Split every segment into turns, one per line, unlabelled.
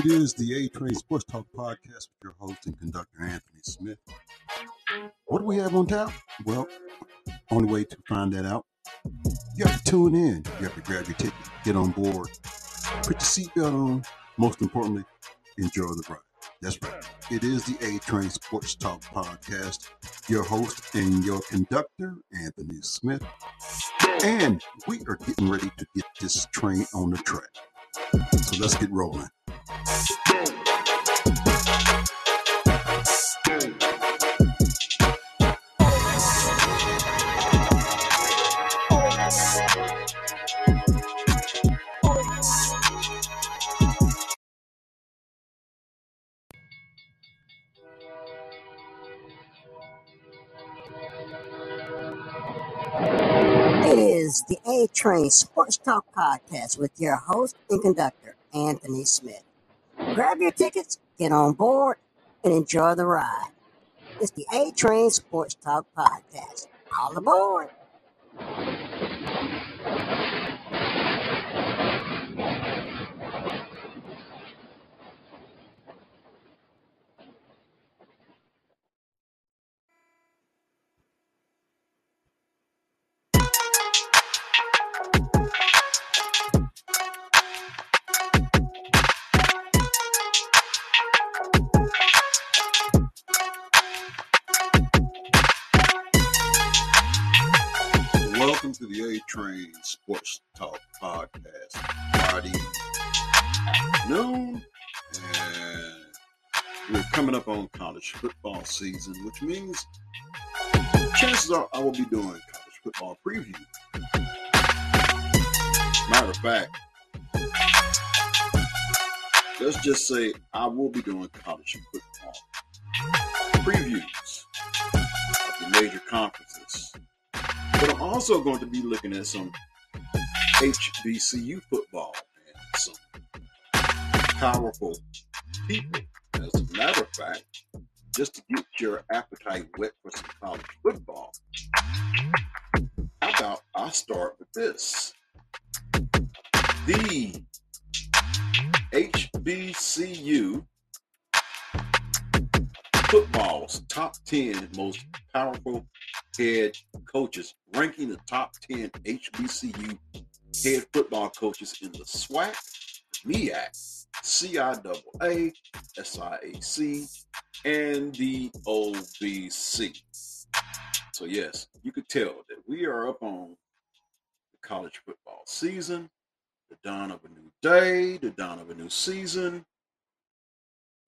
It is the A Train Sports Talk podcast with your host and conductor, Anthony Smith. What do we have on tap? Well, only way to find that out, you have to tune in. You have to grab your ticket, get on board, put your seatbelt on. Most importantly, enjoy the ride. That's right. It is the A Train Sports Talk podcast. Your host and your conductor, Anthony Smith. And we are getting ready to get this train on the track. So let's get rolling.
It is the A Train Sports Talk podcast with your host and conductor, Anthony Smith. Grab your tickets, get on board, and enjoy the ride. It's the A Train Sports Talk podcast. All aboard.
Train Sports Talk Podcast. Friday noon, and we're coming up on college football season, which means chances are I will be doing college football preview. Matter of fact, let's just say I will be doing college football previews of the major conferences. Also going to be looking at some HBCU football and some powerful people. As a matter of fact, just to get your appetite wet for some college football, how about I start with this? The HBCU football's top 10 most powerful head coaches, ranking the top 10 HBCU head football coaches in the SWAC, MEAC, CIAA, SIAC, and the OVC. So, yes, you could tell that we are up on the college football season, the dawn of a new day, the dawn of a new season.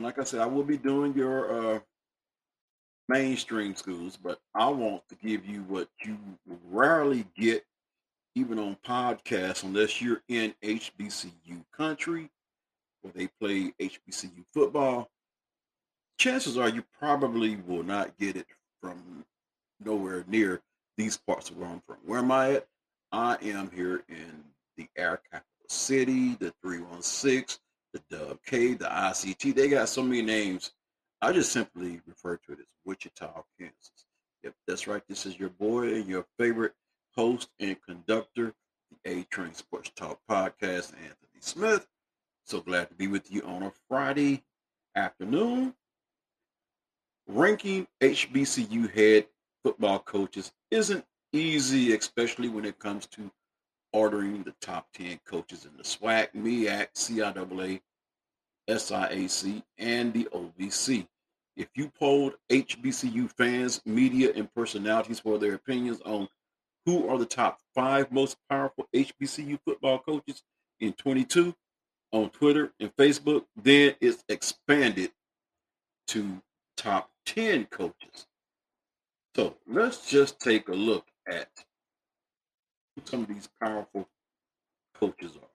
Like I said, I will be doing your uh, mainstream schools, but I want to give you what you rarely get even on podcasts unless you're in HBCU country where they play HBCU football. Chances are you probably will not get it from nowhere near these parts of where I'm from. Where am I at? I am here in the air capital city, the 316, the Dub K, the ICT. They got so many names I just simply refer to it as Wichita, Kansas. Yep, that's right. This is your boy and your favorite host and conductor, the A Train Sports Talk Podcast, Anthony Smith. So glad to be with you on a Friday afternoon. Ranking HBCU head football coaches isn't easy, especially when it comes to ordering the top 10 coaches in the SWAC, MEAC, CIAA, SIAC, and the OVC. If you polled HBCU fans, media, and personalities for their opinions on who are the top five most powerful HBCU football coaches in 22 on Twitter and Facebook, then it's expanded to top 10 coaches. So let's just take a look at who some of these powerful coaches are.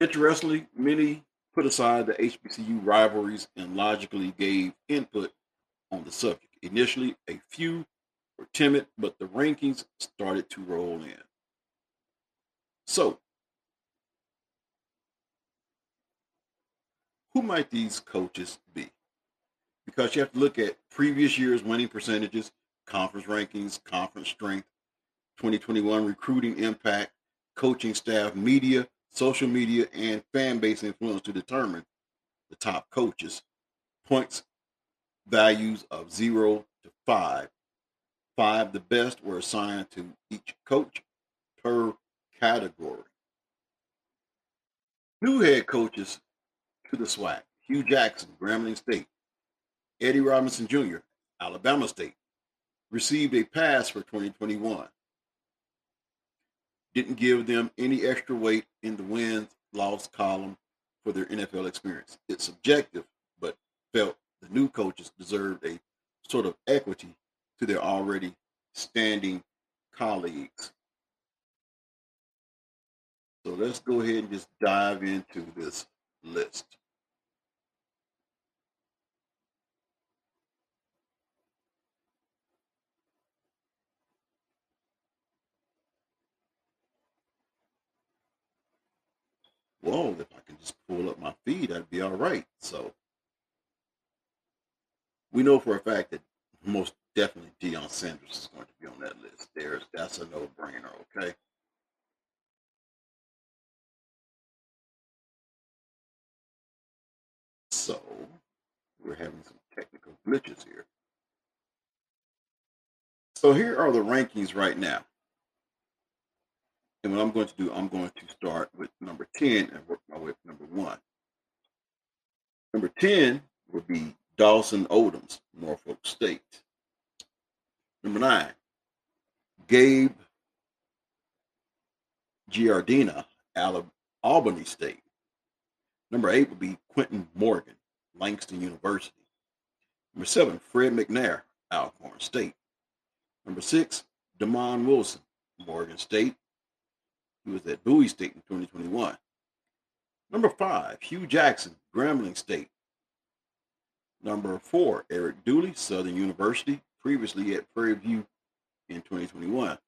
Interestingly, many put aside the HBCU rivalries and logically gave input on the subject. Initially, a few were timid, but the rankings started to roll in. So, who might these coaches be? Because you have to look at previous year's winning percentages, conference rankings, conference strength, 2021 recruiting impact, coaching staff, media, social media, and fan base influence to determine the top coaches. Points values of zero to five. Five, the best, were assigned to each coach per category. New head coaches to the SWAC Hugh Jackson, Grambling State. Eddie Robinson Jr., Alabama State, received a pass for 2021. Didn't give them any extra weight in the wins loss column for their NFL experience. It's subjective, but felt the new coaches deserved a sort of equity to their already standing colleagues. So let's go ahead and just dive into this list. Well, if I can just pull up my feed, I'd be all right. So we know for a fact that most definitely Deion Sanders is going to be on that list. There's that's a no-brainer, okay? So we're having some technical glitches here. So here are the rankings right now. And what I'm going to do, I'm going to start with number 10 and work my way to number one. Number 10 would be Dawson Odums, Norfolk State. Number nine, Gabe Giardina, Albany State. Number eight would be Quentin Morgan, Langston University. Number seven, Fred McNair, Alcorn State. Number six, Damon Wilson, Morgan State. He was at Bowie State in 2021. Number five, Hugh Jackson, Grambling State. Number four, Eric Dooley, Southern University, previously at Prairie View in 2021.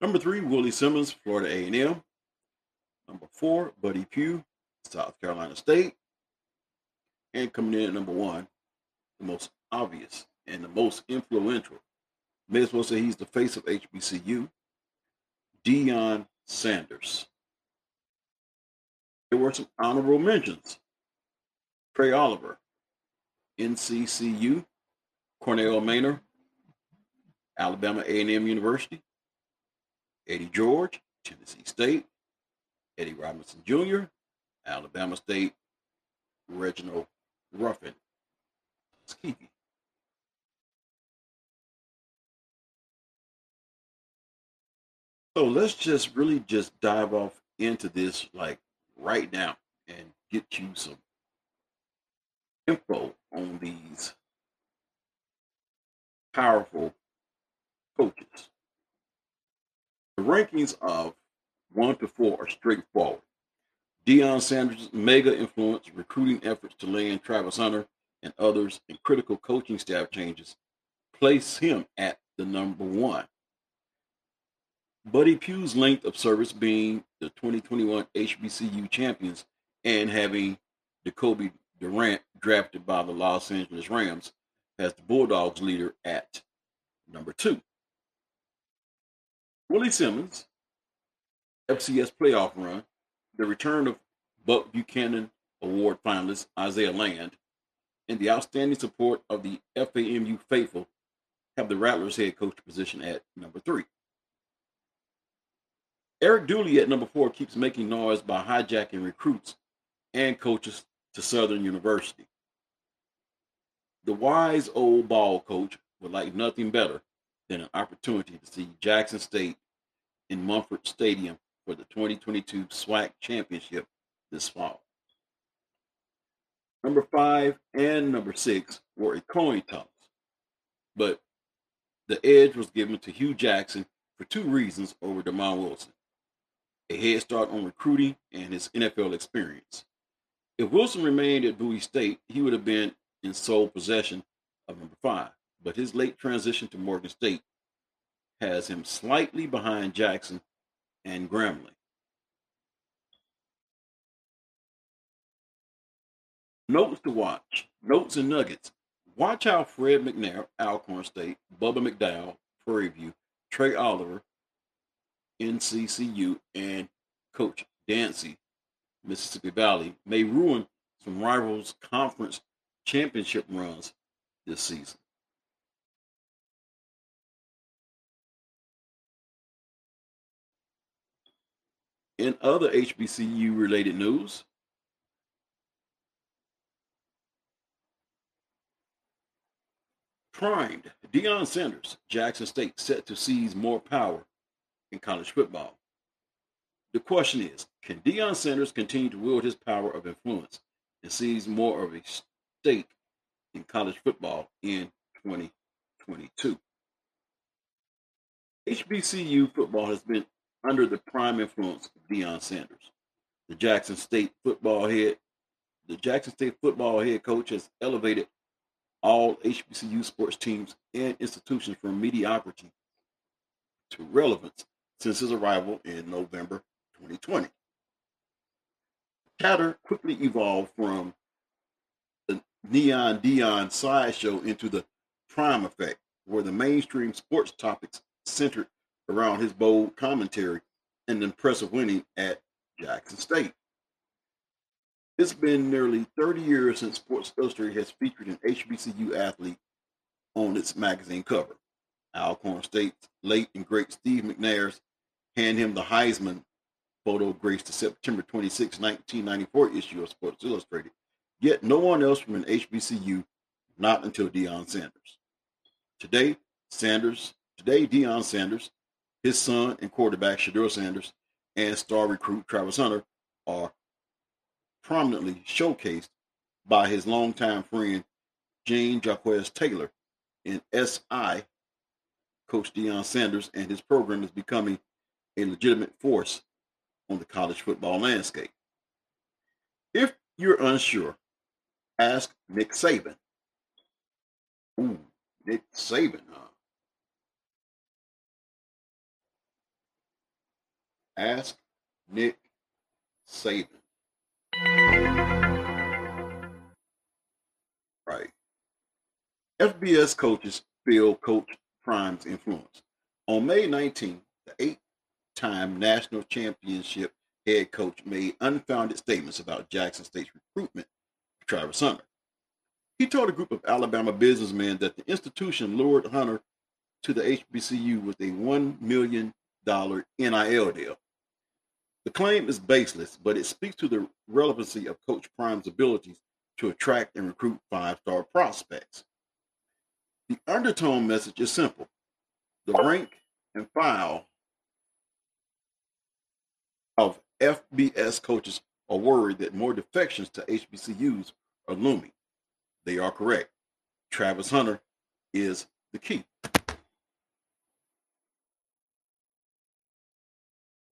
Number three, Willie Simmons, Florida A&M. Number four, Buddy Pough, South Carolina State. And coming in at number one, the most obvious and the most influential. May as well say he's the face of HBCU, Deion Sanders. There were some honorable mentions. Trey Oliver, NCCU, Connell Maynor, Alabama A&M University, Eddie George, Tennessee State, Eddie Robinson Jr., Alabama State, Reginald Ruffin, Skeefy. So let's just really just dive off into this like right now and get you some info on these powerful coaches. The rankings of one to four are straightforward. Deion Sanders' mega influence, recruiting efforts to land Travis Hunter and others, and critical coaching staff changes place him at the number one. Buddy Pough's length of service being the 2021 HBCU champions and having Decobie Durant drafted by the Los Angeles Rams as the Bulldogs leader at number two. Willie Simmons, FCS playoff run, the return of Buck Buchanan Award finalist Isaiah Land, and the outstanding support of the FAMU faithful have the Rattlers head coach position at number three. Eric Dooley at number four keeps making noise by hijacking recruits and coaches to Southern University. The wise old ball coach would like nothing better than an opportunity to see Jackson State in Mumford Stadium for the 2022 SWAC Championship this fall. Number five and number six were a coin toss, but the edge was given to Hugh Jackson for two reasons over Demond Wilson a head start on recruiting and his NFL experience. If Wilson remained at Bowie State, he would have been in sole possession of number five, but his late transition to Morgan State has him slightly behind Jackson and Grambling. Notes to watch. Notes and nuggets. Watch how Fred McNair, Alcorn State, Bubba McDowell, Prairie View, Trey Oliver, NCCU, and Coach Dancy, Mississippi Valley, may ruin some rivals' conference championship runs this season. In other HBCU related news, primed Deion Sanders, Jackson State set to seize more power in college football. The question is, can Deion Sanders continue to wield his power of influence and seize more of a stake in college football in 2022? HBCU football has been under the prime influence of Deion Sanders. The Jackson State football head, the Jackson State football head coach has elevated all HBCU sports teams and institutions from mediocrity to relevance since his arrival in November 2020. Chatter quickly evolved from the Neon Deion sideshow into the prime effect, where the mainstream sports topics centered around his bold commentary and impressive winning at Jackson State. It's been nearly 30 years since Sports Illustrated has featured an HBCU athlete on its magazine cover. Alcorn State's late and great Steve McNair's hand him the Heisman photo graced the September 26, 1994 issue of Sports Illustrated. Yet no one else from an HBCU, not until Deion Sanders. Today, Sanders, today Deion Sanders, his son and quarterback Shedeur Sanders, and star recruit Travis Hunter are prominently showcased by his longtime friend Jean-Jacques Taylor in SI. Coach Deion Sanders and his program is becoming a legitimate force on the college football landscape. If you're unsure, ask Nick Saban. Ooh, Nick Saban, huh? Ask Nick Saban. Right. FBS coaches feel Coach Prime's influence. On May 19th, the eight time national championship head coach made unfounded statements about Jackson State's recruitment of Travis Hunter. He told a group of Alabama businessmen that the institution lured Hunter to the HBCU with a $1 million NIL deal. The claim is baseless, but it speaks to the relevancy of Coach Prime's abilities to attract and recruit five star prospects. The undertone message is simple the rank and file of FBS coaches are worried that more defections to HBCUs are looming. They are correct. Travis Hunter is the key.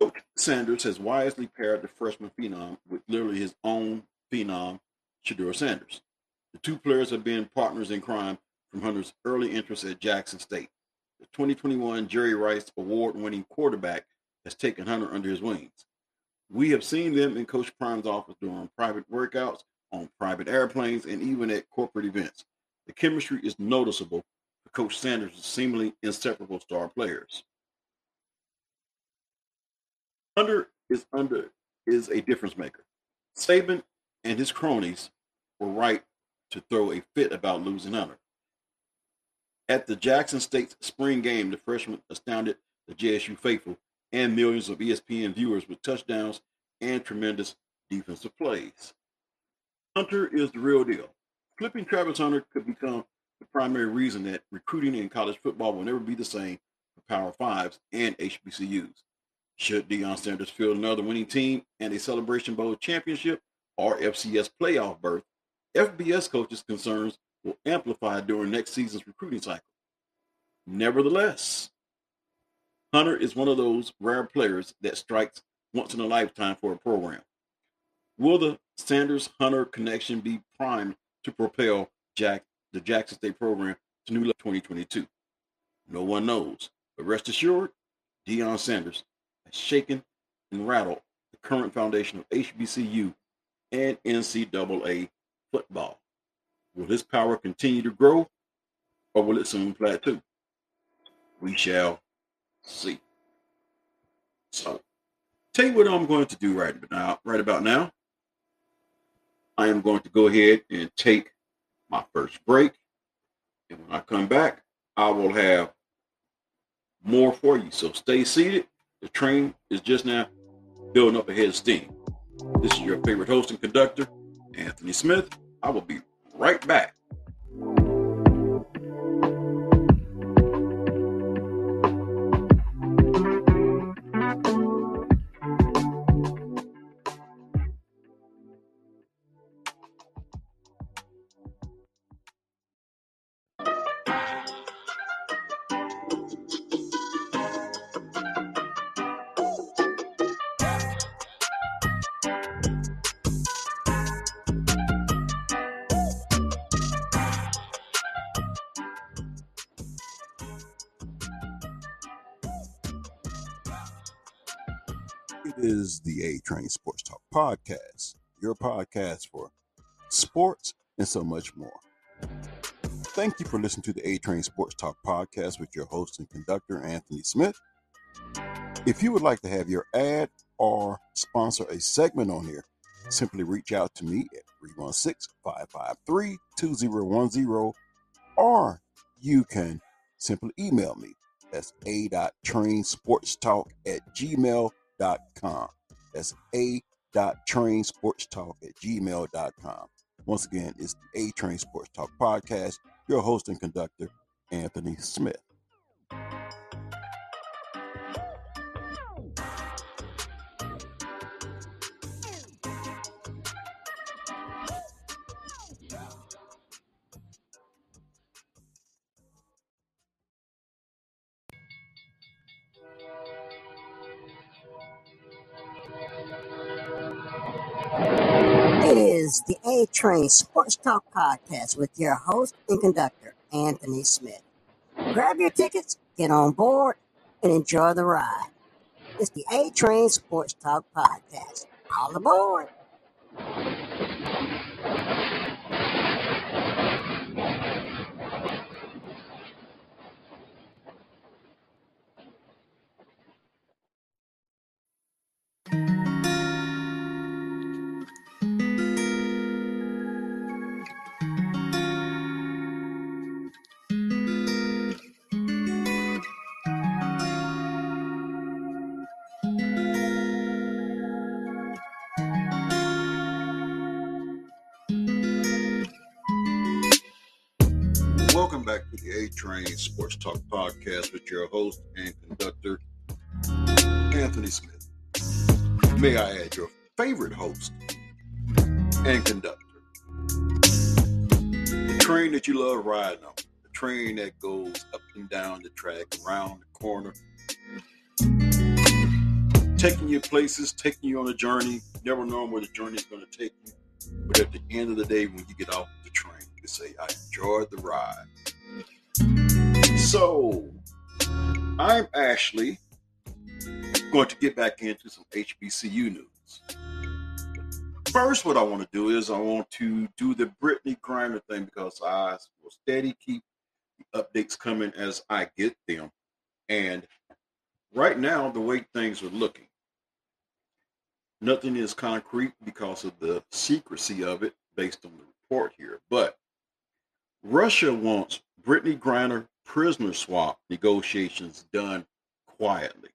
Coach Sanders has wisely paired the freshman phenom with literally his own phenom, Shedeur Sanders. The two players have been partners in crime from Hunter's early interest at Jackson State. The 2021 Jerry Rice award winning quarterback has taken Hunter under his wings. We have seen them in Coach Prime's office during private workouts, on private airplanes, and even at corporate events. The chemistry is noticeable for Coach Sanders' seemingly inseparable star players. Hunter is under is a difference maker. Saban and his cronies were right to throw a fit about losing Hunter. At the Jackson State spring game, the freshman astounded the JSU faithful and millions of ESPN viewers with touchdowns and tremendous defensive plays. Hunter is the real deal. Flipping Travis Hunter could become the primary reason that recruiting in college football will never be the same for Power Fives and HBCUs. Should Deion Sanders field another winning team and a Celebration Bowl championship or FCS playoff berth, FBS coaches' concerns will amplify during next season's recruiting cycle. Nevertheless, Hunter is one of those rare players that strikes once in a lifetime for a program. Will the Sanders Hunter connection be primed to propel Jack the Jackson State program to new level 2022? No one knows, but rest assured, Deion Sanders has shaken and rattled the current foundation of HBCU and NCAA football. Will his power continue to grow or will it soon plateau? We shall see. So, tell you what I'm going to do right now. Right about now, I am going to go ahead and take my first break, and when I come back, I will have more for you. So stay seated. The train is just now building up ahead of steam. This is your favorite host and conductor, Anthony Smith. I will be right back. Podcast, your podcast for sports and so much more. Thank you for listening to the A Train Sports Talk Podcast with your host and conductor, Anthony Smith. If you would like to have your ad or sponsor a segment on here, simply reach out to me at 316 553 2010 or you can simply email me. That's a.trainsportstalk at gmail.com. That's a dot train sports talk at gmail.com. Once again, it's the A Train Sports Talk Podcast. Your host and conductor, Anthony Smith.
A Train Sports Talk Podcast with your host and conductor, Anthony Smith. Grab your tickets, get on board, and enjoy the ride. It's the A Train Sports Talk Podcast. All aboard!
Train Sports Talk Podcast with your host and conductor, Anthony Smith. May I add your favorite host and conductor? The train that you love riding on, the train that goes up and down the track, around the corner, taking you places, taking you on a journey, never knowing where the journey is going to take you. But at the end of the day, when you get off the train, you say, I enjoyed the ride. So, I'm actually going to get back into some HBCU news. First, what I want to do is I want to do the Brittney Griner thing because I will steady keep the updates coming as I get them. And right now, the way things are looking, nothing is concrete because of the secrecy of it based on the report here. But Russia wants Brittney Griner prisoner swap negotiations done quietly.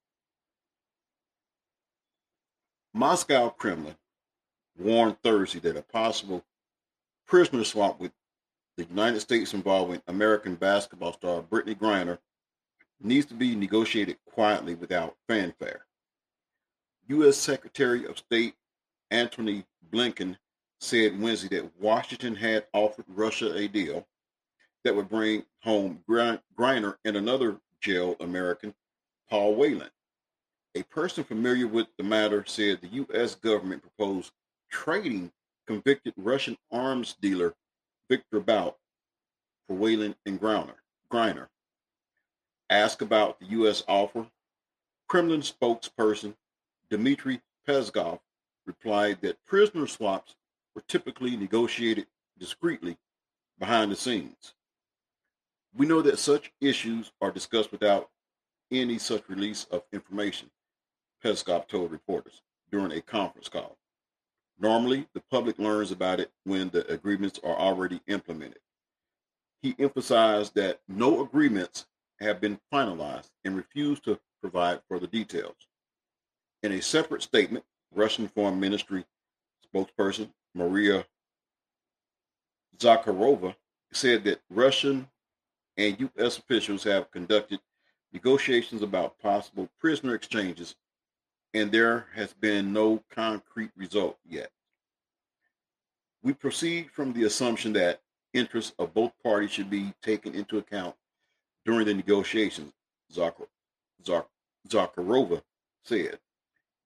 Moscow Kremlin warned Thursday that a possible prisoner swap with the United States involving American basketball star Brittney Griner needs to be negotiated quietly without fanfare. U.S. Secretary of State Antony Blinken said Wednesday that Washington had offered Russia a deal that would bring home Griner and another jailed American, Paul Whelan. A person familiar with the matter said the U.S. government proposed trading convicted Russian arms dealer Viktor Bout for Whelan and Griner. Griner. Asked about the U.S. offer, Kremlin spokesperson Dmitry Peskov replied that prisoner swaps were typically negotiated discreetly behind the scenes. We know that such issues are discussed without any such release of information. Peskov told reporters during a conference call. Normally, the public learns about it when the agreements are already implemented. He emphasized that no agreements have been finalized and refused to provide further details. In a separate statement, Russian Foreign Ministry spokesperson Maria Zakharova said that Russian and U.S. officials have conducted negotiations about possible prisoner exchanges, and there has been no concrete result yet. We proceed from the assumption that interests of both parties should be taken into account during the negotiations, Zakharova said.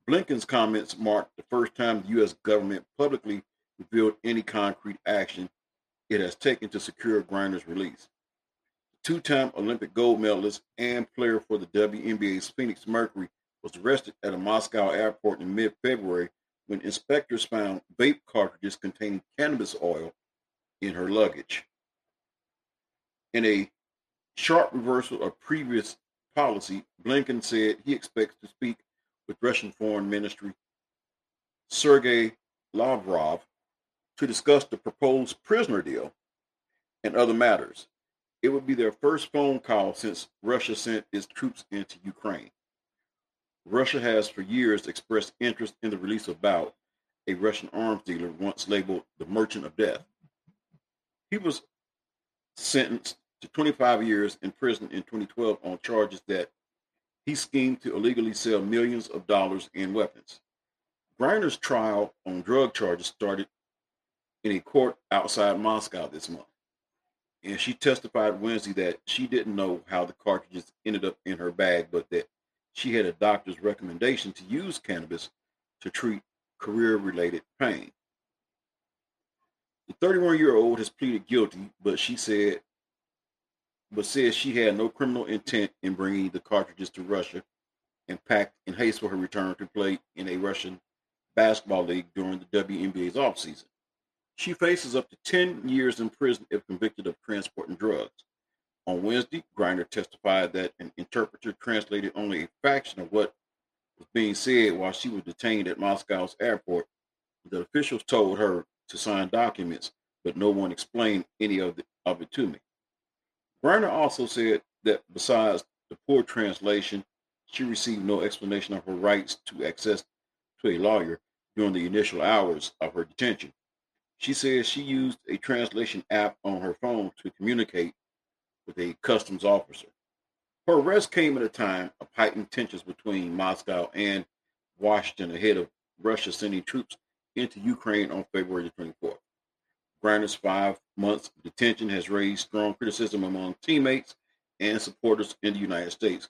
Blinken's comments marked the first time the U.S. government publicly revealed any concrete action it has taken to secure Griner's release. Two time Olympic gold medalist and player for the WNBA's Phoenix Mercury was arrested at a Moscow airport in mid February when inspectors found vape cartridges containing cannabis oil in her luggage. In a sharp reversal of previous policy, Blinken said he expects to speak with Russian Foreign Ministry Sergei Lavrov to discuss the proposed prisoner deal and other matters. It would be their first phone call since Russia sent its troops into Ukraine. Russia has for years expressed interest in the release of Bout, a Russian arms dealer once labeled the Merchant of Death. He was sentenced to 25 years in prison in 2012 on charges that he schemed to illegally sell millions of dollars in weapons. Griner's trial on drug charges started in a court outside Moscow this month. And she testified Wednesday that she didn't know how the cartridges ended up in her bag, but that she had a doctor's recommendation to use cannabis to treat career related pain. The 31 year old has pleaded guilty, but she said, but says she had no criminal intent in bringing the cartridges to Russia and packed in haste for her return to play in a Russian basketball league during the WNBA's offseason. She faces up to 10 years in prison if convicted of transporting drugs. On Wednesday, Griner testified that an interpreter translated only a fraction of what was being said while she was detained at Moscow's airport. The officials told her to sign documents, but no one explained any of, the, of it to me. Griner also said that besides the poor translation, she received no explanation of her rights to access to a lawyer during the initial hours of her detention. She says she used a translation app on her phone to communicate with a customs officer. Her arrest came at a time of heightened tensions between Moscow and Washington ahead of Russia sending troops into Ukraine on February 24th. Griner's five months of detention has raised strong criticism among teammates and supporters in the United States,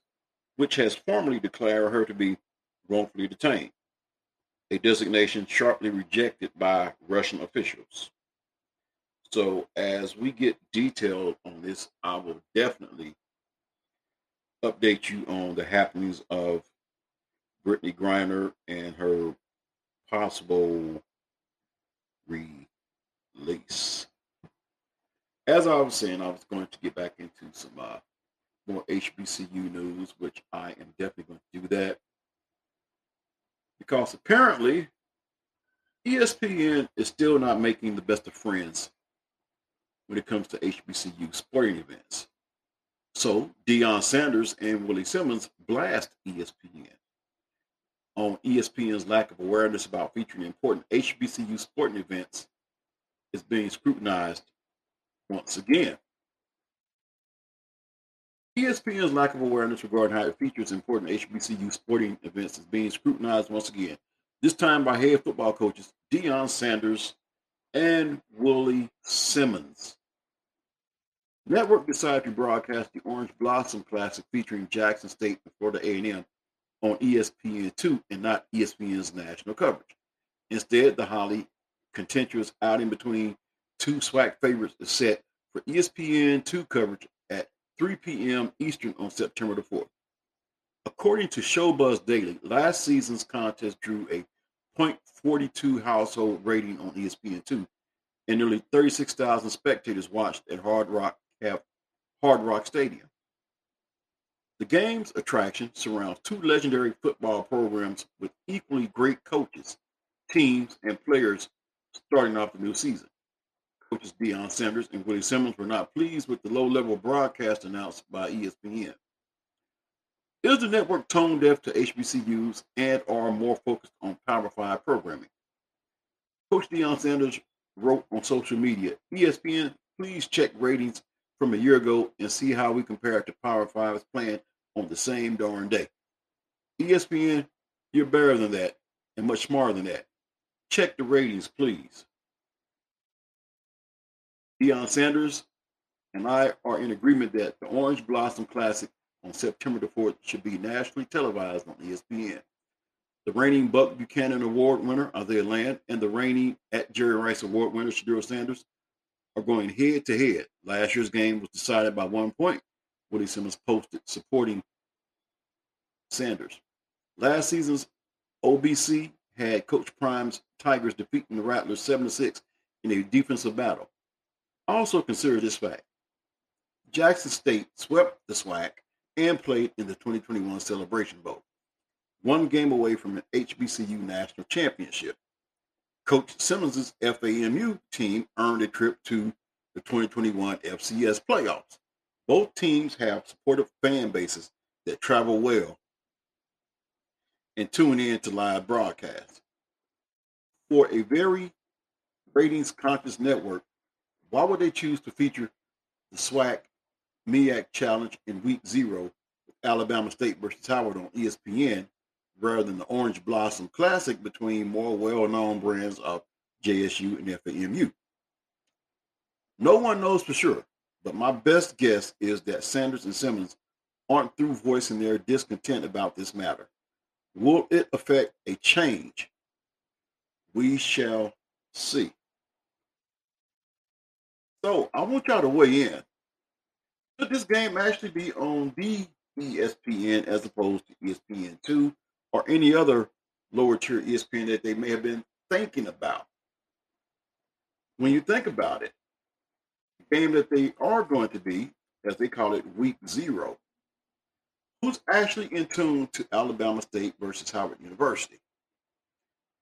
which has formally declared her to be wrongfully detained, a designation sharply rejected by Russian officials. So as we get detailed on this, I will definitely update you on the happenings of Brittney Griner and her possible release. As I was saying, I was going to get back into some uh, more HBCU news, which I am definitely going to do that because apparently ESPN is still not making the best of friends when it comes to HBCU sporting events. So Deion Sanders and Willie Simmons blast ESPN on ESPN's lack of awareness about featuring important HBCU sporting events is being scrutinized once again. ESPN's lack of awareness regarding how it features important HBCU sporting events is being scrutinized once again, this time by head football coaches Deion Sanders and Willie Simmons. Network decided to broadcast the Orange Blossom Classic featuring Jackson State and Florida A&M on ESPN2 and not ESPN's national coverage. Instead, the highly contentious outing between two SWAC favorites is set for ESPN2 coverage 3 p.m. Eastern on September the 4th. According to Showbuzz Daily, last season's contest drew a .42 household rating on ESPN2, and nearly 36,000 spectators watched at Hard Rock Hard Rock Stadium. The game's attraction surrounds two legendary football programs with equally great coaches, teams, and players starting off the new season. Coaches Deion Sanders and Willie Simmons were not pleased with the low level broadcast announced by ESPN. Is the network tone deaf to HBCUs and are more focused on Power 5 programming? Coach Deion Sanders wrote on social media, ESPN, please check ratings from a year ago and see how we compare it to Power 5's plan on the same darn day. ESPN, you're better than that and much smarter than that. Check the ratings, please. Deion Sanders and I are in agreement that the Orange Blossom Classic on September the 4th should be nationally televised on ESPN. The reigning Buck Buchanan Award winner, Isaiah Land, and the reigning at Jerry Rice Award winner, Shedeur Sanders, are going head to head. Last year's game was decided by one point. Willie Simmons posted supporting Sanders. Last season's OBC had Coach Prime's Tigers defeating the Rattlers 7 6 in a defensive battle. Also consider this fact Jackson State swept the SWAC and played in the 2021 Celebration Bowl, one game away from an HBCU national championship. Coach Simmons' FAMU team earned a trip to the 2021 FCS playoffs. Both teams have supportive fan bases that travel well and tune in to live broadcasts. For a very ratings conscious network, why would they choose to feature the SWAC MEAC Challenge in week zero with Alabama State versus Howard on ESPN rather than the Orange Blossom Classic between more well known brands of JSU and FAMU? No one knows for sure, but my best guess is that Sanders and Simmons aren't through voicing their discontent about this matter. Will it affect a change? We shall see. So I want y'all to weigh in. Should this game actually be on the ESPN as opposed to ESPN2 or any other lower tier ESPN that they may have been thinking about? When you think about it, the game that they are going to be, as they call it, week zero, who's actually in tune to Alabama State versus Howard University.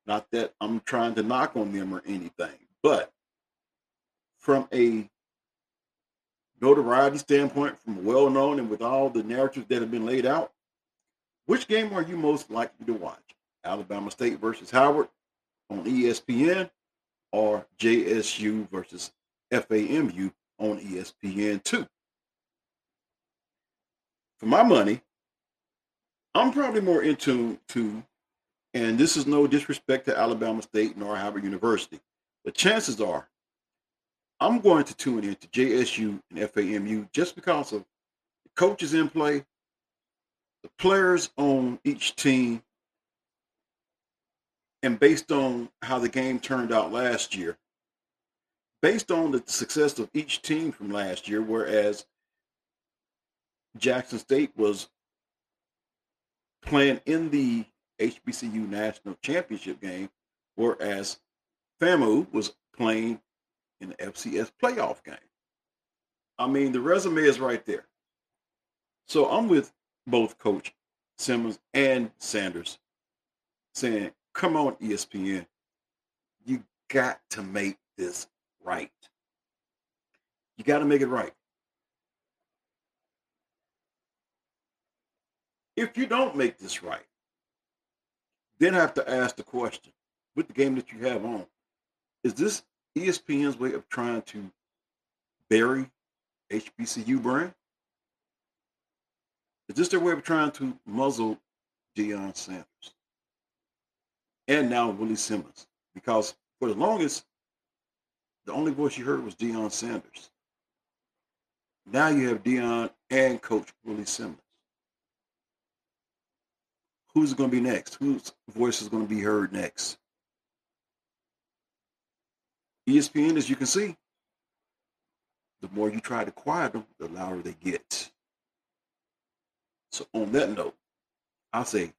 Not that I'm trying to knock on them or anything, but from a notoriety standpoint, from well known and with all the narratives that have been laid out, which game are you most likely to watch? Alabama State versus Howard on ESPN or JSU versus FAMU on ESPN2? For my money, I'm probably more in tune to, and this is no disrespect to Alabama State nor Howard University, but chances are I'm going to tune in to JSU and FAMU just because of the coaches in play, the players on each team, and based on how the game turned out last year, based on the success of each team from last year, whereas Jackson State was playing in the HBCU National Championship game, whereas FAMU was playing in the FCS playoff game. I mean, the resume is right there. So I'm with both Coach Simmons and Sanders saying, come on, ESPN. You got to make this right. You got to make it right. If you don't make this right, then I have to ask the question with the game that you have on, is this ESPN's way of trying to bury HBCU brand? Is this their way of trying to muzzle Deion Sanders? And now Willie Simmons. Because for the longest, the only voice you heard was Deion Sanders. Now you have Deion and Coach Willie Simmons. Who's going to be next? Whose voice is going to be heard next? ESPN, as you can see, the more you try to quiet them, the louder they get. So on that note, I'll say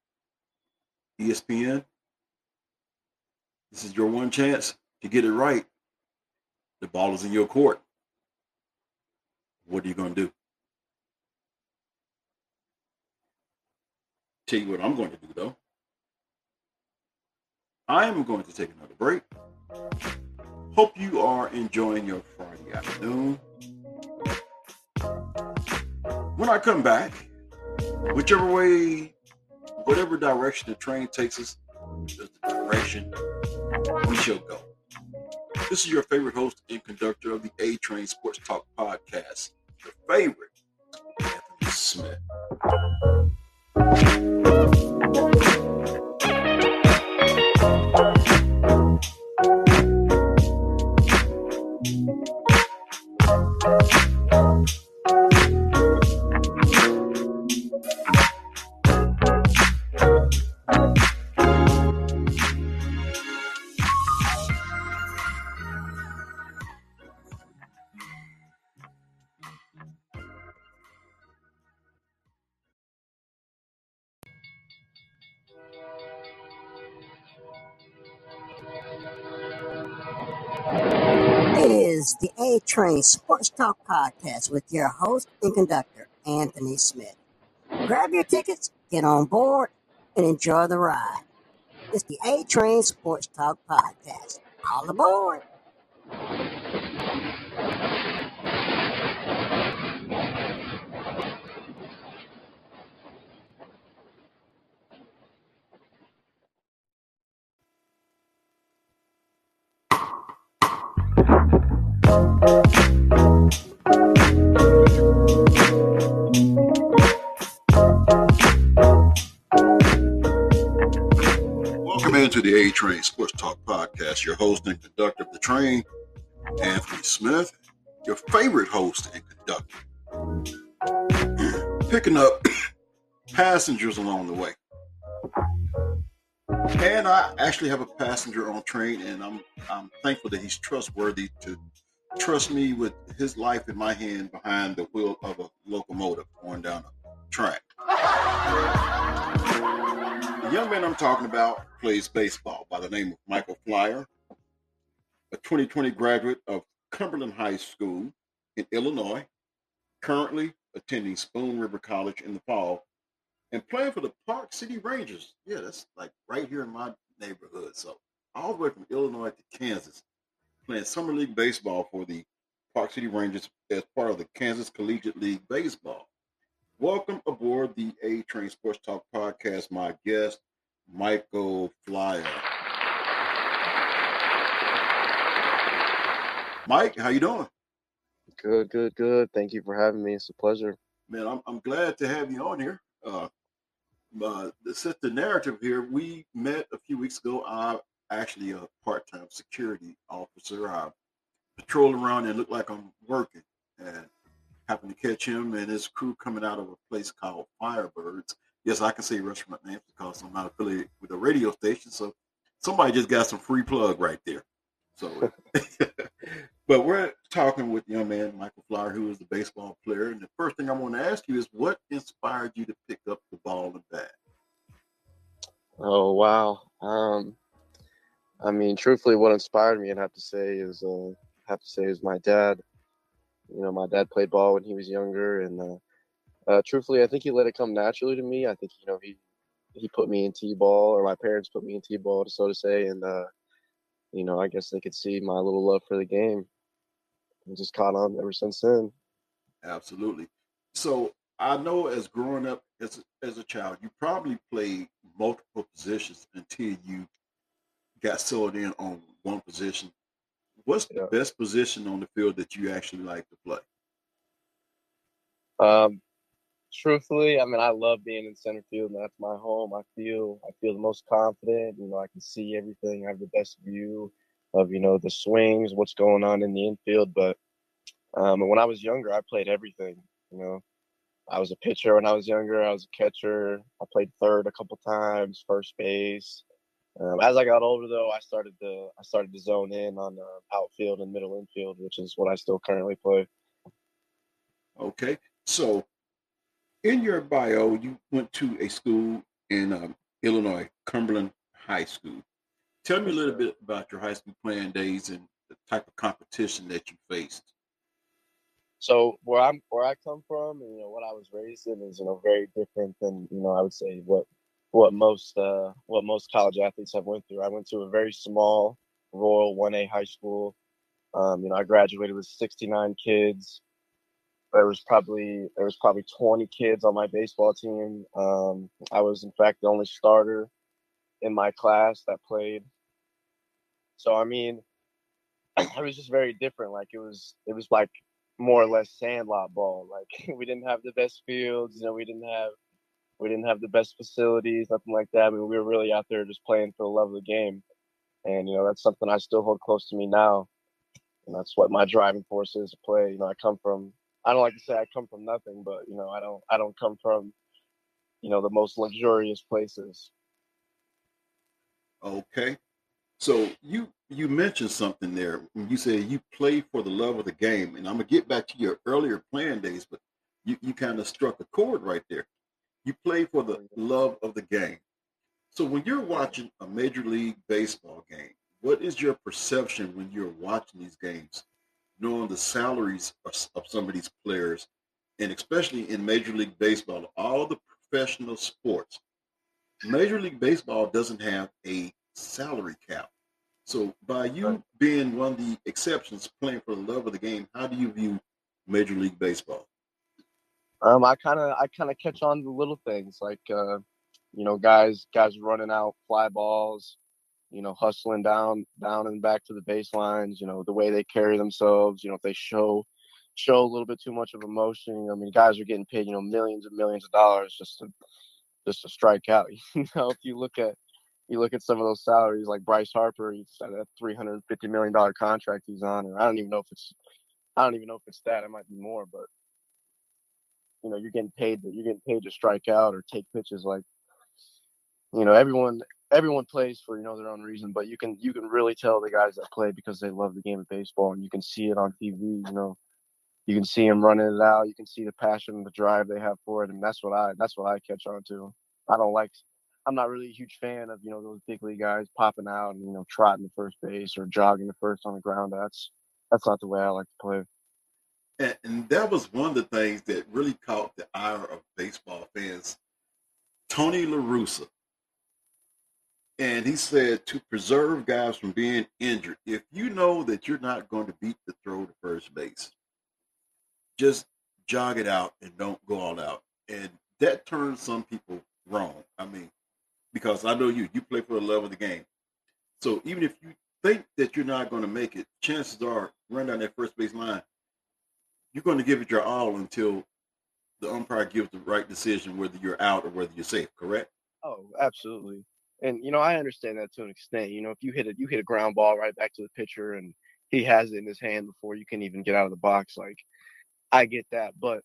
ESPN, this is your one chance to get it right. The ball is in your court. What are you going to do? Tell you what I'm going to do though. I am going to take another break. Hope you are enjoying your Friday afternoon. When I come back, whichever way, whatever direction the train takes us, the direction we shall go. This is your favorite host and conductor of the A Train Sports Talk podcast, your favorite, Anthony Smith.
It is the A Train Sports Talk Podcast with your host and conductor, Anthony Smith. Grab your tickets, get on board, and enjoy the ride. It's the A Train Sports Talk Podcast. All aboard!
The A Train Sports Talk podcast. Your host and conductor of the train, Anthony Smith, your favorite host and conductor. Picking up passengers along the way. And I actually have a passenger on train, and I'm I'm thankful that he's trustworthy to trust me with his life in my hand behind the wheel of a locomotive going down a track. Young man I'm talking about plays baseball by the name of Michael Flyer, a 2020 graduate of Cumberland High School in Illinois, currently attending Spoon River College in the fall and playing for the Park City Rangers. Yeah, that's like right here in my neighborhood. So all the way from Illinois to Kansas, playing summer league baseball for the Park City Rangers as part of the Kansas Collegiate League Baseball. Welcome aboard the A Train Sports Talk podcast, my guest, Michael Flyer. Mike, how you doing?
Good, good, good. Thank you for having me. It's a pleasure.
Man, I'm, I'm glad to have you on here. Uh, uh, to set the narrative here, we met a few weeks ago. I'm actually a part-time security officer. I patrol around and look like I'm working, and happened to catch him and his crew coming out of a place called Firebirds. Yes, I can say restaurant names because I'm not affiliated with a radio station. So somebody just got some free plug right there. So, but we're talking with young man Michael Flyer, who is a baseball player. And the first thing I want to ask you is, what inspired you to pick up the ball and bat?
Oh wow. Um, I mean, truthfully, what inspired me, I'd have to say, is uh, have to say, is my dad. You know, my dad played ball when he was younger, and uh, uh, truthfully, I think he let it come naturally to me. I think you know he he put me in t-ball, or my parents put me in t-ball, so to say, and uh, you know, I guess they could see my little love for the game, and just caught on ever since then.
Absolutely. So I know as growing up as as a child, you probably played multiple positions until you got settled in on one position. What's the
Yeah.
best position on the field that you actually like to play?
Um, truthfully, I mean, I love being in center field, and that's my home. I feel I feel the most confident. You know, I can see everything. I have the best view of you know the swings, what's going on in the infield. But um, when I was younger, I played everything. You know, I was a pitcher when I was younger. I was a catcher. I played third a couple times, first base. Um, as I got older, though, I started to I started to zone in on uh, outfield and middle infield, which is what I still currently play.
Okay. So in your bio, you went to a school in um, Illinois, Cumberland High School. Tell me a little bit about your high school playing days and the type of competition that you faced.
So where I'm where I come from, and you know what I was raised in is you know very different than you know I would say what what most uh, what most college athletes have went through. I went to a very small rural 1A high school. Um, you know, I graduated with 69 kids. There was probably there was probably 20 kids on my baseball team. Um, I was in fact the only starter in my class that played. So I mean, it was just very different. Like it was it was like more or less sandlot ball. Like we didn't have the best fields, you know, we didn't have we didn't have the best facilities, nothing like that. I mean, we were really out there just playing for the love of the game. And, you know, that's something I still hold close to me now. And that's what my driving force is to play. You know, I come from I don't like to say I come from nothing, but you know, I don't I don't come from, you know, the most luxurious places.
Okay. So you you mentioned something there you said you play for the love of the game, and I'm gonna get back to your earlier playing days, but you, you kind of struck a chord right there. You play for the love of the game. So when you're watching a major league baseball game, what is your perception when you're watching these games, knowing the salaries of, of some of these players, and especially in Major League Baseball, all the professional sports, Major League Baseball doesn't have a salary cap. So by you right. being one of the exceptions playing for the love of the game, how do you view Major League Baseball?
Um, I kind of I kind of catch on to little things like uh, you know guys guys running out fly balls, you know hustling down down and back to the baselines. You know the way they carry themselves. You know if they show show a little bit too much of emotion. I mean guys are getting paid you know millions and millions of dollars just to just to strike out. You know if you look at you look at some of those salaries like Bryce Harper, he's got a three hundred and fifty million dollar contract he's on, and I don't even know if it's I don't even know if it's that. It might be more, but you know you're getting paid to, you're getting paid to strike out or take pitches like you know everyone everyone plays for you know their own reason but you can you can really tell the guys that play because they love the game of baseball and you can see it on tv you know. You can see them running it out you can see the passion and the drive they have for it and that's what i that's what i catch on to. I don't like i'm not really a huge fan of you know those big league guys popping out and you know trotting the first base or jogging the first on the ground. That's that's not the way i like to play
and, and that was one of the things that really caught the ire of baseball fans. Tony La Russa. And he said to preserve guys from being injured, if you know that you're not going to beat the throw to first base, just jog it out and don't go all out. And that turns some people wrong. I mean, because I know you, you play for the love of the game. So even if you think that you're not going to make it, chances are run down that first base line you're going to give it your all until the umpire gives the right decision whether you're out or whether you're safe. Correct?
Oh, absolutely. And you know, I understand that to an extent. You know, if you hit it, you hit a ground ball right back to the pitcher, and he has it in his hand before you can even get out of the box. Like, I get that, but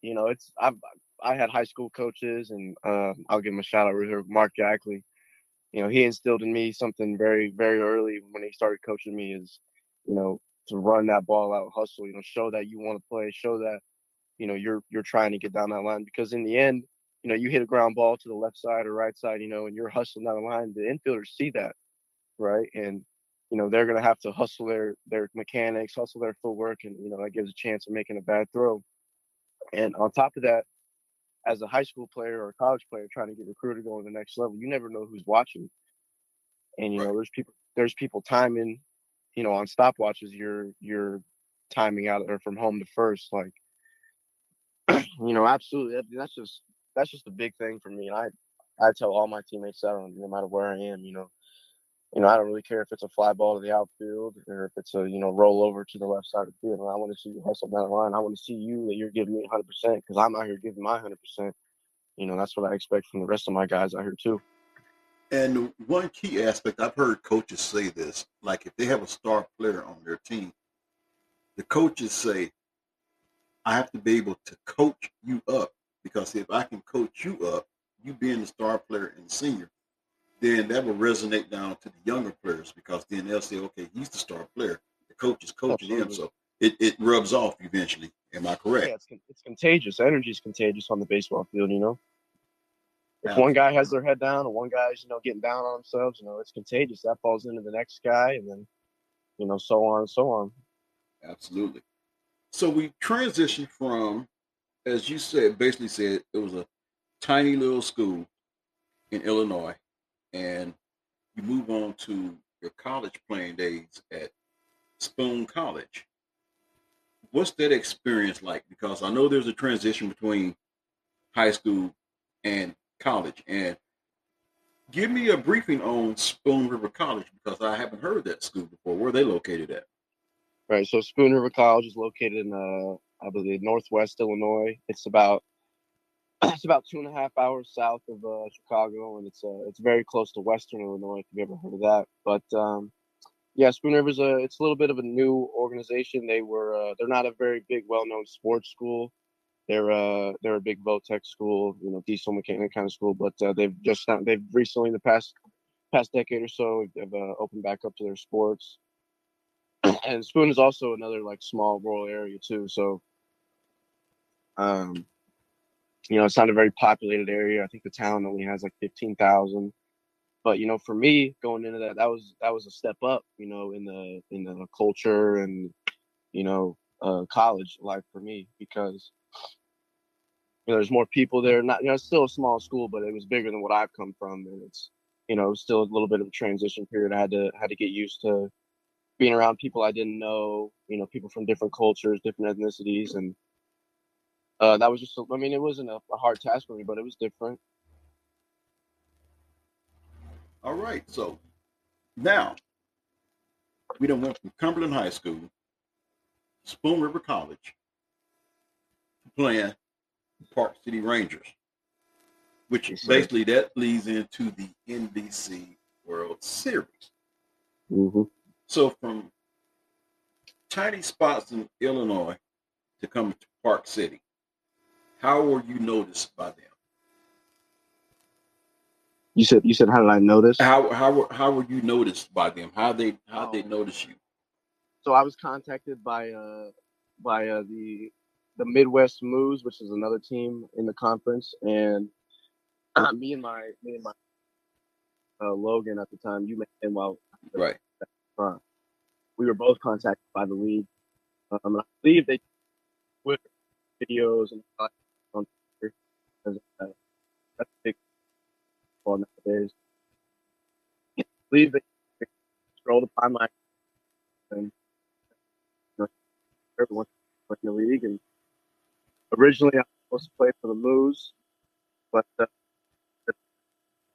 you know, it's I've I had high school coaches, and uh, I'll give him a shout out here, Mark Jackley. You know, he instilled in me something very, very early when he started coaching me. Is you know, to run that ball out, hustle, you know, show that you want to play, show that, you know, you're you're trying to get down that line because in the end, you know, you hit a ground ball to the left side or right side, you know, and you're hustling down the line, the infielders see that, right? And you know, they're gonna have to hustle their their mechanics, hustle their footwork, and you know, that gives a chance of making a bad throw. And on top of that, as a high school player or a college player trying to get recruited going to the next level, you never know who's watching. And you know, there's people there's people timing you know on stopwatches you're you're timing out or from home to first like you know absolutely that's just that's just a big thing for me and i i tell all my teammates that no matter where i am you know you know i don't really care if it's a fly ball to the outfield or if it's a you know roll over to the left side of the field i want to see you hustle down the line i want to see you that you're giving me 100% because i'm out here giving my 100% you know that's what i expect from the rest of my guys out here too
and one key aspect, I've heard coaches say this, like if they have a star player on their team, the coaches say, I have to be able to coach you up because if I can coach you up, you being the star player and senior, then that will resonate down to the younger players because then they'll say, okay, he's the star player. The coach is coaching Absolutely. him. So it, it rubs off eventually. Am I correct?
Yeah, it's, it's contagious. Energy is contagious on the baseball field, you know? If one guy has their head down and one guy's you know getting down on themselves you know it's contagious that falls into the next guy and then you know so on and so on
absolutely so we transitioned from as you said basically said it was a tiny little school in Illinois, and you move on to your college playing days at Spoon College. What's that experience like? Because I know there's a transition between high school and college, and give me a briefing on Spoon River College because I haven't heard that school before. Where are they located at?
Right. So Spoon River College is located in, uh, I believe, Northwest Illinois. It's about it's about two and a half hours south of uh, Chicago, and it's uh, it's very close to Western Illinois. If you've ever heard of that, but um, yeah, Spoon River's a it's a little bit of a new organization. They were uh, they're not a very big, well known sports school. They're uh they're a big Votech school, you know, diesel mechanic kind of school, but uh, they've just not, they've recently in the past past decade or so have uh, opened back up to their sports. and Spoon is also another like small rural area too, so um you know, it's not a very populated area. I think the town only has like fifteen thousand. But you know, for me going into that, that was that was a step up. You know, in the in the culture and you know uh, college life for me because you know there's more people there. Not you know, it's still a small school, but it was bigger than what I've come from, and it's you know still a little bit of a transition period. I had to had to get used to being around people I didn't know. You know, people from different cultures, different ethnicities, and uh, that was just, I mean, it wasn't a, a hard task for me, but it was different.
All right. So now we done went from Cumberland High School, Spoon River College, playing Park City Rangers, which yes, basically that leads into the NBC World Series.
Mm-hmm.
So from tiny spots in Illinois to come to Park City, how were you noticed by them?
You said you said how did I notice?
How how how were you noticed by them? How they how oh. they notice you?
So I was contacted by uh by uh, the the Midwest Moose, which is another team in the conference, and uh, me and my me and my uh, Logan at the time, you met him while
right.
We were both contacted by the league. Um, I believe they Twitter videos and because uh, that's a big for nowadays. I believe they scrolled upon my and you know, everyone in the league. And originally, I was supposed to play for the Moose, but uh,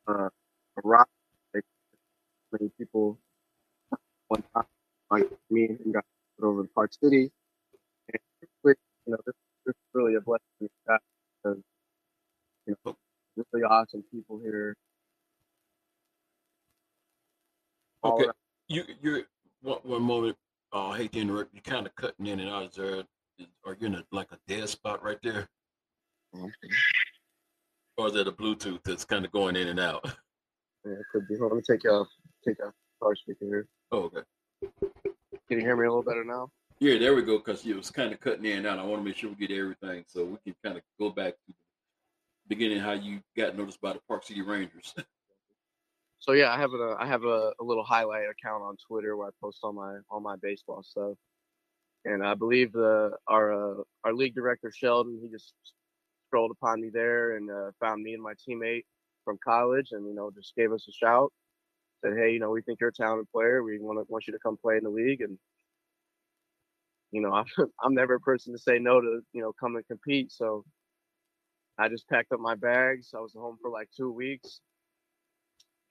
uh, a rock, like many people one time, like me, and got put over to Park City. And you know, this, this is really a blessing because you know, really awesome people here.
Okay, you you one, one moment. Uh, I hate to interrupt. You're kind of cutting in and out. Is there? Are you in a, like a dead spot right there? Okay. Or is that a Bluetooth that's kind of going in and out?
Yeah, it could be. Hold on, let me take off take off power speaker here.
Oh, okay.
Can you hear me a little better now?
Yeah, there we go. Because it was kind of cutting in and out. I want to make sure we get everything so we can kind of go back to the beginning how you got noticed by the Park City Rangers.
so yeah, I have a I have a, a, little highlight account on Twitter where I post all my all my baseball stuff, and I believe the our uh, our league director Sheldon he just scrolled upon me there and uh, found me and my teammate from college, and you know just gave us a shout, said hey you know we think you're a talented player, we want to want you to come play in the league, and you know I'm I'm never a person to say no to you know come and compete, so I just packed up my bags. I was home for like two weeks.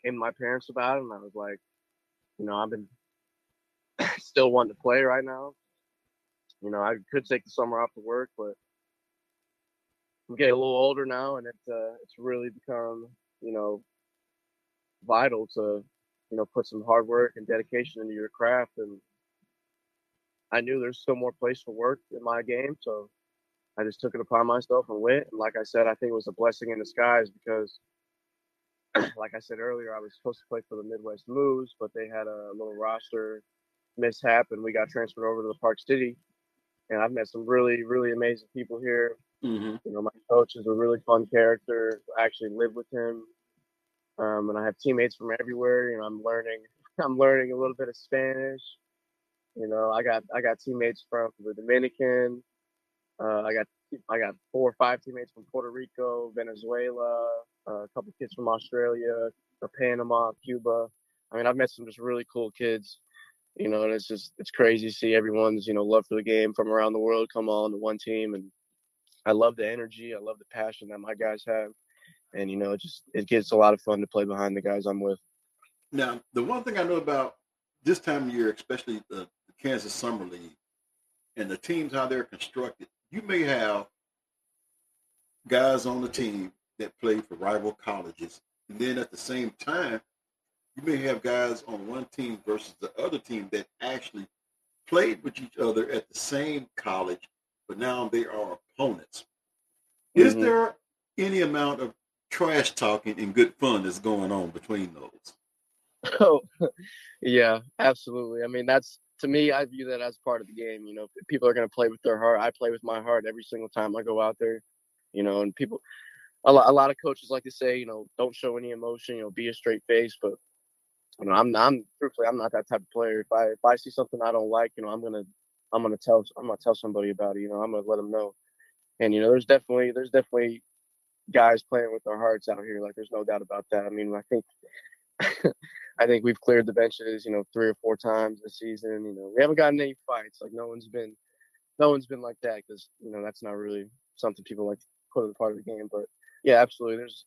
Came to my parents about it, and I was like, you know, I've been still wanting to play right now. You know, I could take the summer off to work, but I'm getting a little older now, and it's uh, it's really become, you know, vital to, you know, put some hard work and dedication into your craft. And I knew there's still more place for work in my game, so I just took it upon myself and went. And like I said, I think it was a blessing in disguise because, like I said earlier, I was supposed to play for the Midwest Moose, but they had a little roster mishap, and we got transferred over to the Park City. And I've met some really, really amazing people here.
Mm-hmm.
You know, my coach is a really fun character. I actually live with him, um, and I have teammates from everywhere. You know, I'm learning. I'm learning a little bit of Spanish. You know, I got I got teammates from the Dominican, Uh, I got I got four or five teammates from Puerto Rico, Venezuela, uh, a couple kids from Australia, Panama, Cuba. I mean, I've met some just really cool kids. You know, and it's just it's crazy to see everyone's you know love for the game from around the world come all into one team, and I love the energy, I love the passion that my guys have, and you know, it just it gets a lot of fun to play behind the guys I'm with.
Now, the one thing I know about this time of year, especially the, the Kansas Summer League and the teams how they're constructed, you may have guys on the team that play for rival colleges. And then at the same time, you may have guys on one team versus the other team that actually played with each other at the same college, but now they are opponents. Mm-hmm. Is there any amount of trash talking and good fun that's going on between those?
Oh, yeah, absolutely. I mean, that's to me, I view that as part of the game. You know, people are going to play with their heart. I play with my heart every single time I go out there. You know, and people, a lot, a lot of coaches like to say, you know, don't show any emotion. You know, be a straight face. But you know, I'm, I'm truthfully, I'm not that type of player. If I, if I see something I don't like, you know, I'm gonna, I'm gonna tell, I'm gonna tell somebody about it. You know, I'm gonna let them know. And you know, there's definitely, there's definitely guys playing with their hearts out here. Like, there's no doubt about that. I mean, I think. I think we've cleared the benches, you know, three or four times this season. You know, we haven't gotten any fights. Like no one's been, no one's been like that because you know that's not really something people like to put a part of the game. But yeah, absolutely. There's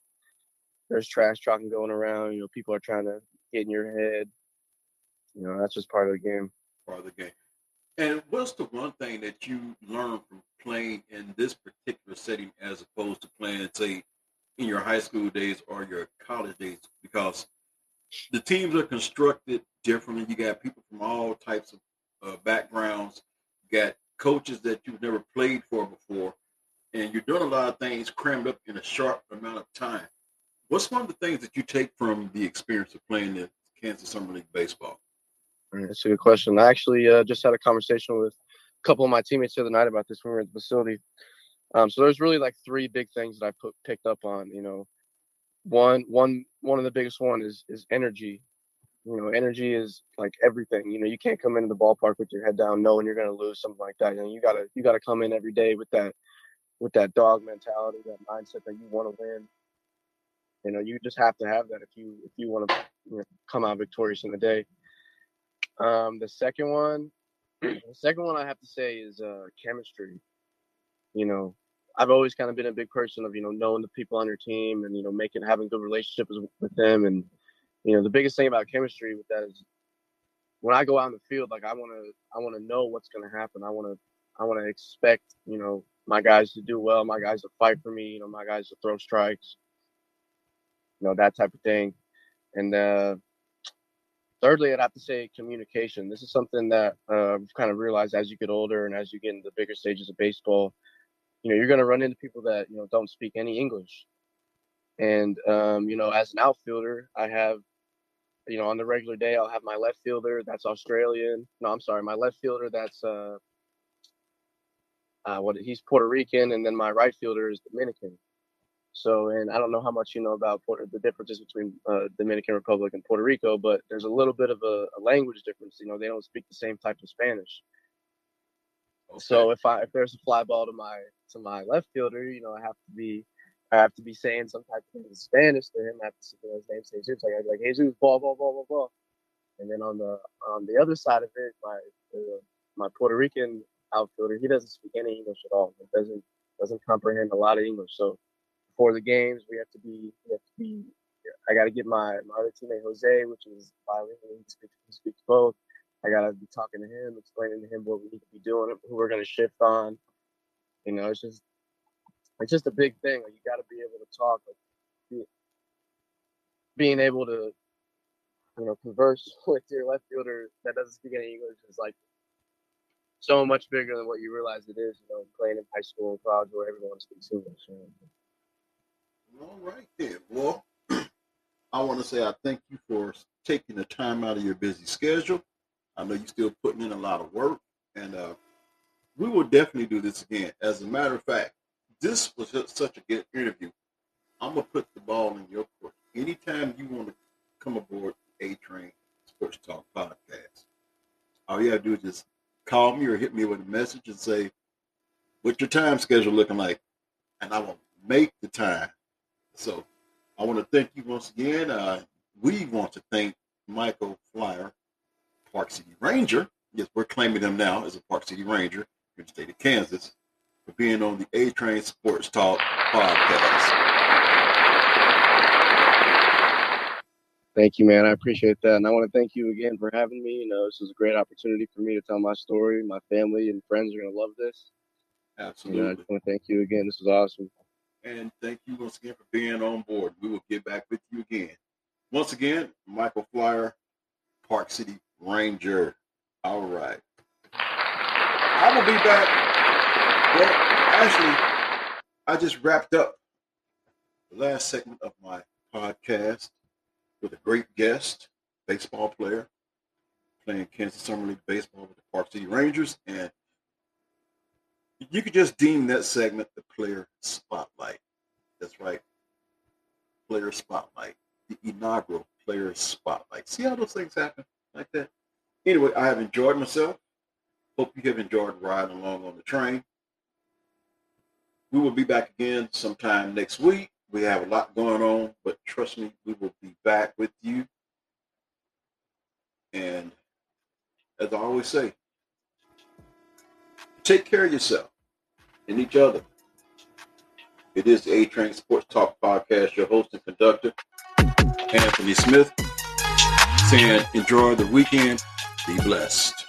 there's trash talking going around. You know, people are trying to in your head. You know, that's just part of the game.
Part of the game. And what's the one thing that you learned from playing in this particular setting as opposed to playing, say, in your high school days or your college days? Because the teams are constructed differently. You got people from all types of uh, backgrounds. You got coaches that you've never played for before, and you're doing a lot of things crammed up in a short amount of time. What's one of the things that you take from the experience of playing the Kansas Summer League baseball?
That's a good question. I actually uh, just had a conversation with a couple of my teammates the other night about this when we were at the facility. Um, so there's really like three big things that I put picked up on. You know, one one one of the biggest one is is energy you know energy is like everything you know you can't come into the ballpark with your head down knowing you're going to lose something like that you know you gotta you gotta come in every day with that with that dog mentality that mindset that you want to win you know you just have to have that if you if you want to you know, come out victorious in the day. Um the second one the second one i have to say is uh chemistry. You know I've always kind of been a big person of you know knowing the people on your team and you know making having good relationships with them. And you know the biggest thing about chemistry with that is when I go out in the field like I want to I want to know what's going to happen. I want to I want to expect you know my guys to do well my guys to fight for me you know my guys to throw strikes you know that type of thing. And uh thirdly i'd have to say communication. This is something that uh, i've kind of realized as you get older and as you get into the bigger stages of baseball you know you're going to run into people that you know don't speak any english. And um, you know as an outfielder i have you know on the regular day i'll have my left fielder that's australian. No i'm sorry my left fielder that's uh, uh what he's puerto rican and then my right fielder is dominican so and i don't know how much you know about Puerto, the differences between uh, dominican republic and puerto rico but there's a little bit of a, a language difference you know they don't speak the same type of spanish Okay. So if I if there's a fly ball to my to my left fielder, you know, I have to be I have to be saying some type of Spanish to him. I have to say his name, say Jesus. Like, I'd be like Jesus, ball, ball, ball, ball, ball. And then on the on the other side of it, my uh, my Puerto Rican outfielder, he doesn't speak any English at all. He doesn't doesn't comprehend a lot of English. So before the games, we have to be have to be. I got to get my my other teammate Jose, which is bilingual. He speaks, both. I gotta be talking to him, explaining to him what we need to be doing, who we're gonna shift on. You know, it's just it's just a big thing. Like you got to be able to talk. Like, being able to, you know, converse with your left fielder that doesn't speak any English is like so much bigger than what you realize it is. You know, playing in high school and college where everyone speaks English. You
know? All right, then. Well, I want to say I thank you for taking the time out of your busy schedule I know you're still putting in a lot of work, and uh, we will definitely do this again. As a matter of fact, this was such a good interview. I'm gonna put the ball in your court. Anytime you want to come aboard A Train Sports Talk podcast, all you gotta do is just call me or hit me with a message and say, What's your time schedule looking like? And I will make the time. So I want to thank you once again. Uh, we want to thank Michael Flyer, Park City Ranger. Yes, we're claiming him now as a Park City Ranger in the state of Kansas for being on the A Train Sports Talk podcast.
Thank you, man. I appreciate that. And I want to thank you again for having me. You know, this is a great opportunity for me to tell my story. My family and friends are going to love this.
Absolutely.
You know, I just want to thank you again. This was awesome.
And thank you once again for being on board. We will get back with you again. Once again, Michael Flyer, Park City Ranger. All right. I will be back. Well, actually, I just wrapped up the last segment of my podcast with a great guest, baseball player, playing Kansas Summer League baseball with the Park City Rangers. And you could just deem that segment the player spotlight. That's right. Player spotlight. The inaugural player spotlight. See how those things happen like that? Anyway, I have enjoyed myself. Hope you have enjoyed riding along on the train. We will be back again sometime next week. We have a lot going on, but trust me, we will be back with you. And as I always say, take care of yourself and each other. It is the A Train Sports Talk Podcast, your host and conductor, Anthony Smith, saying enjoy the weekend, be blessed.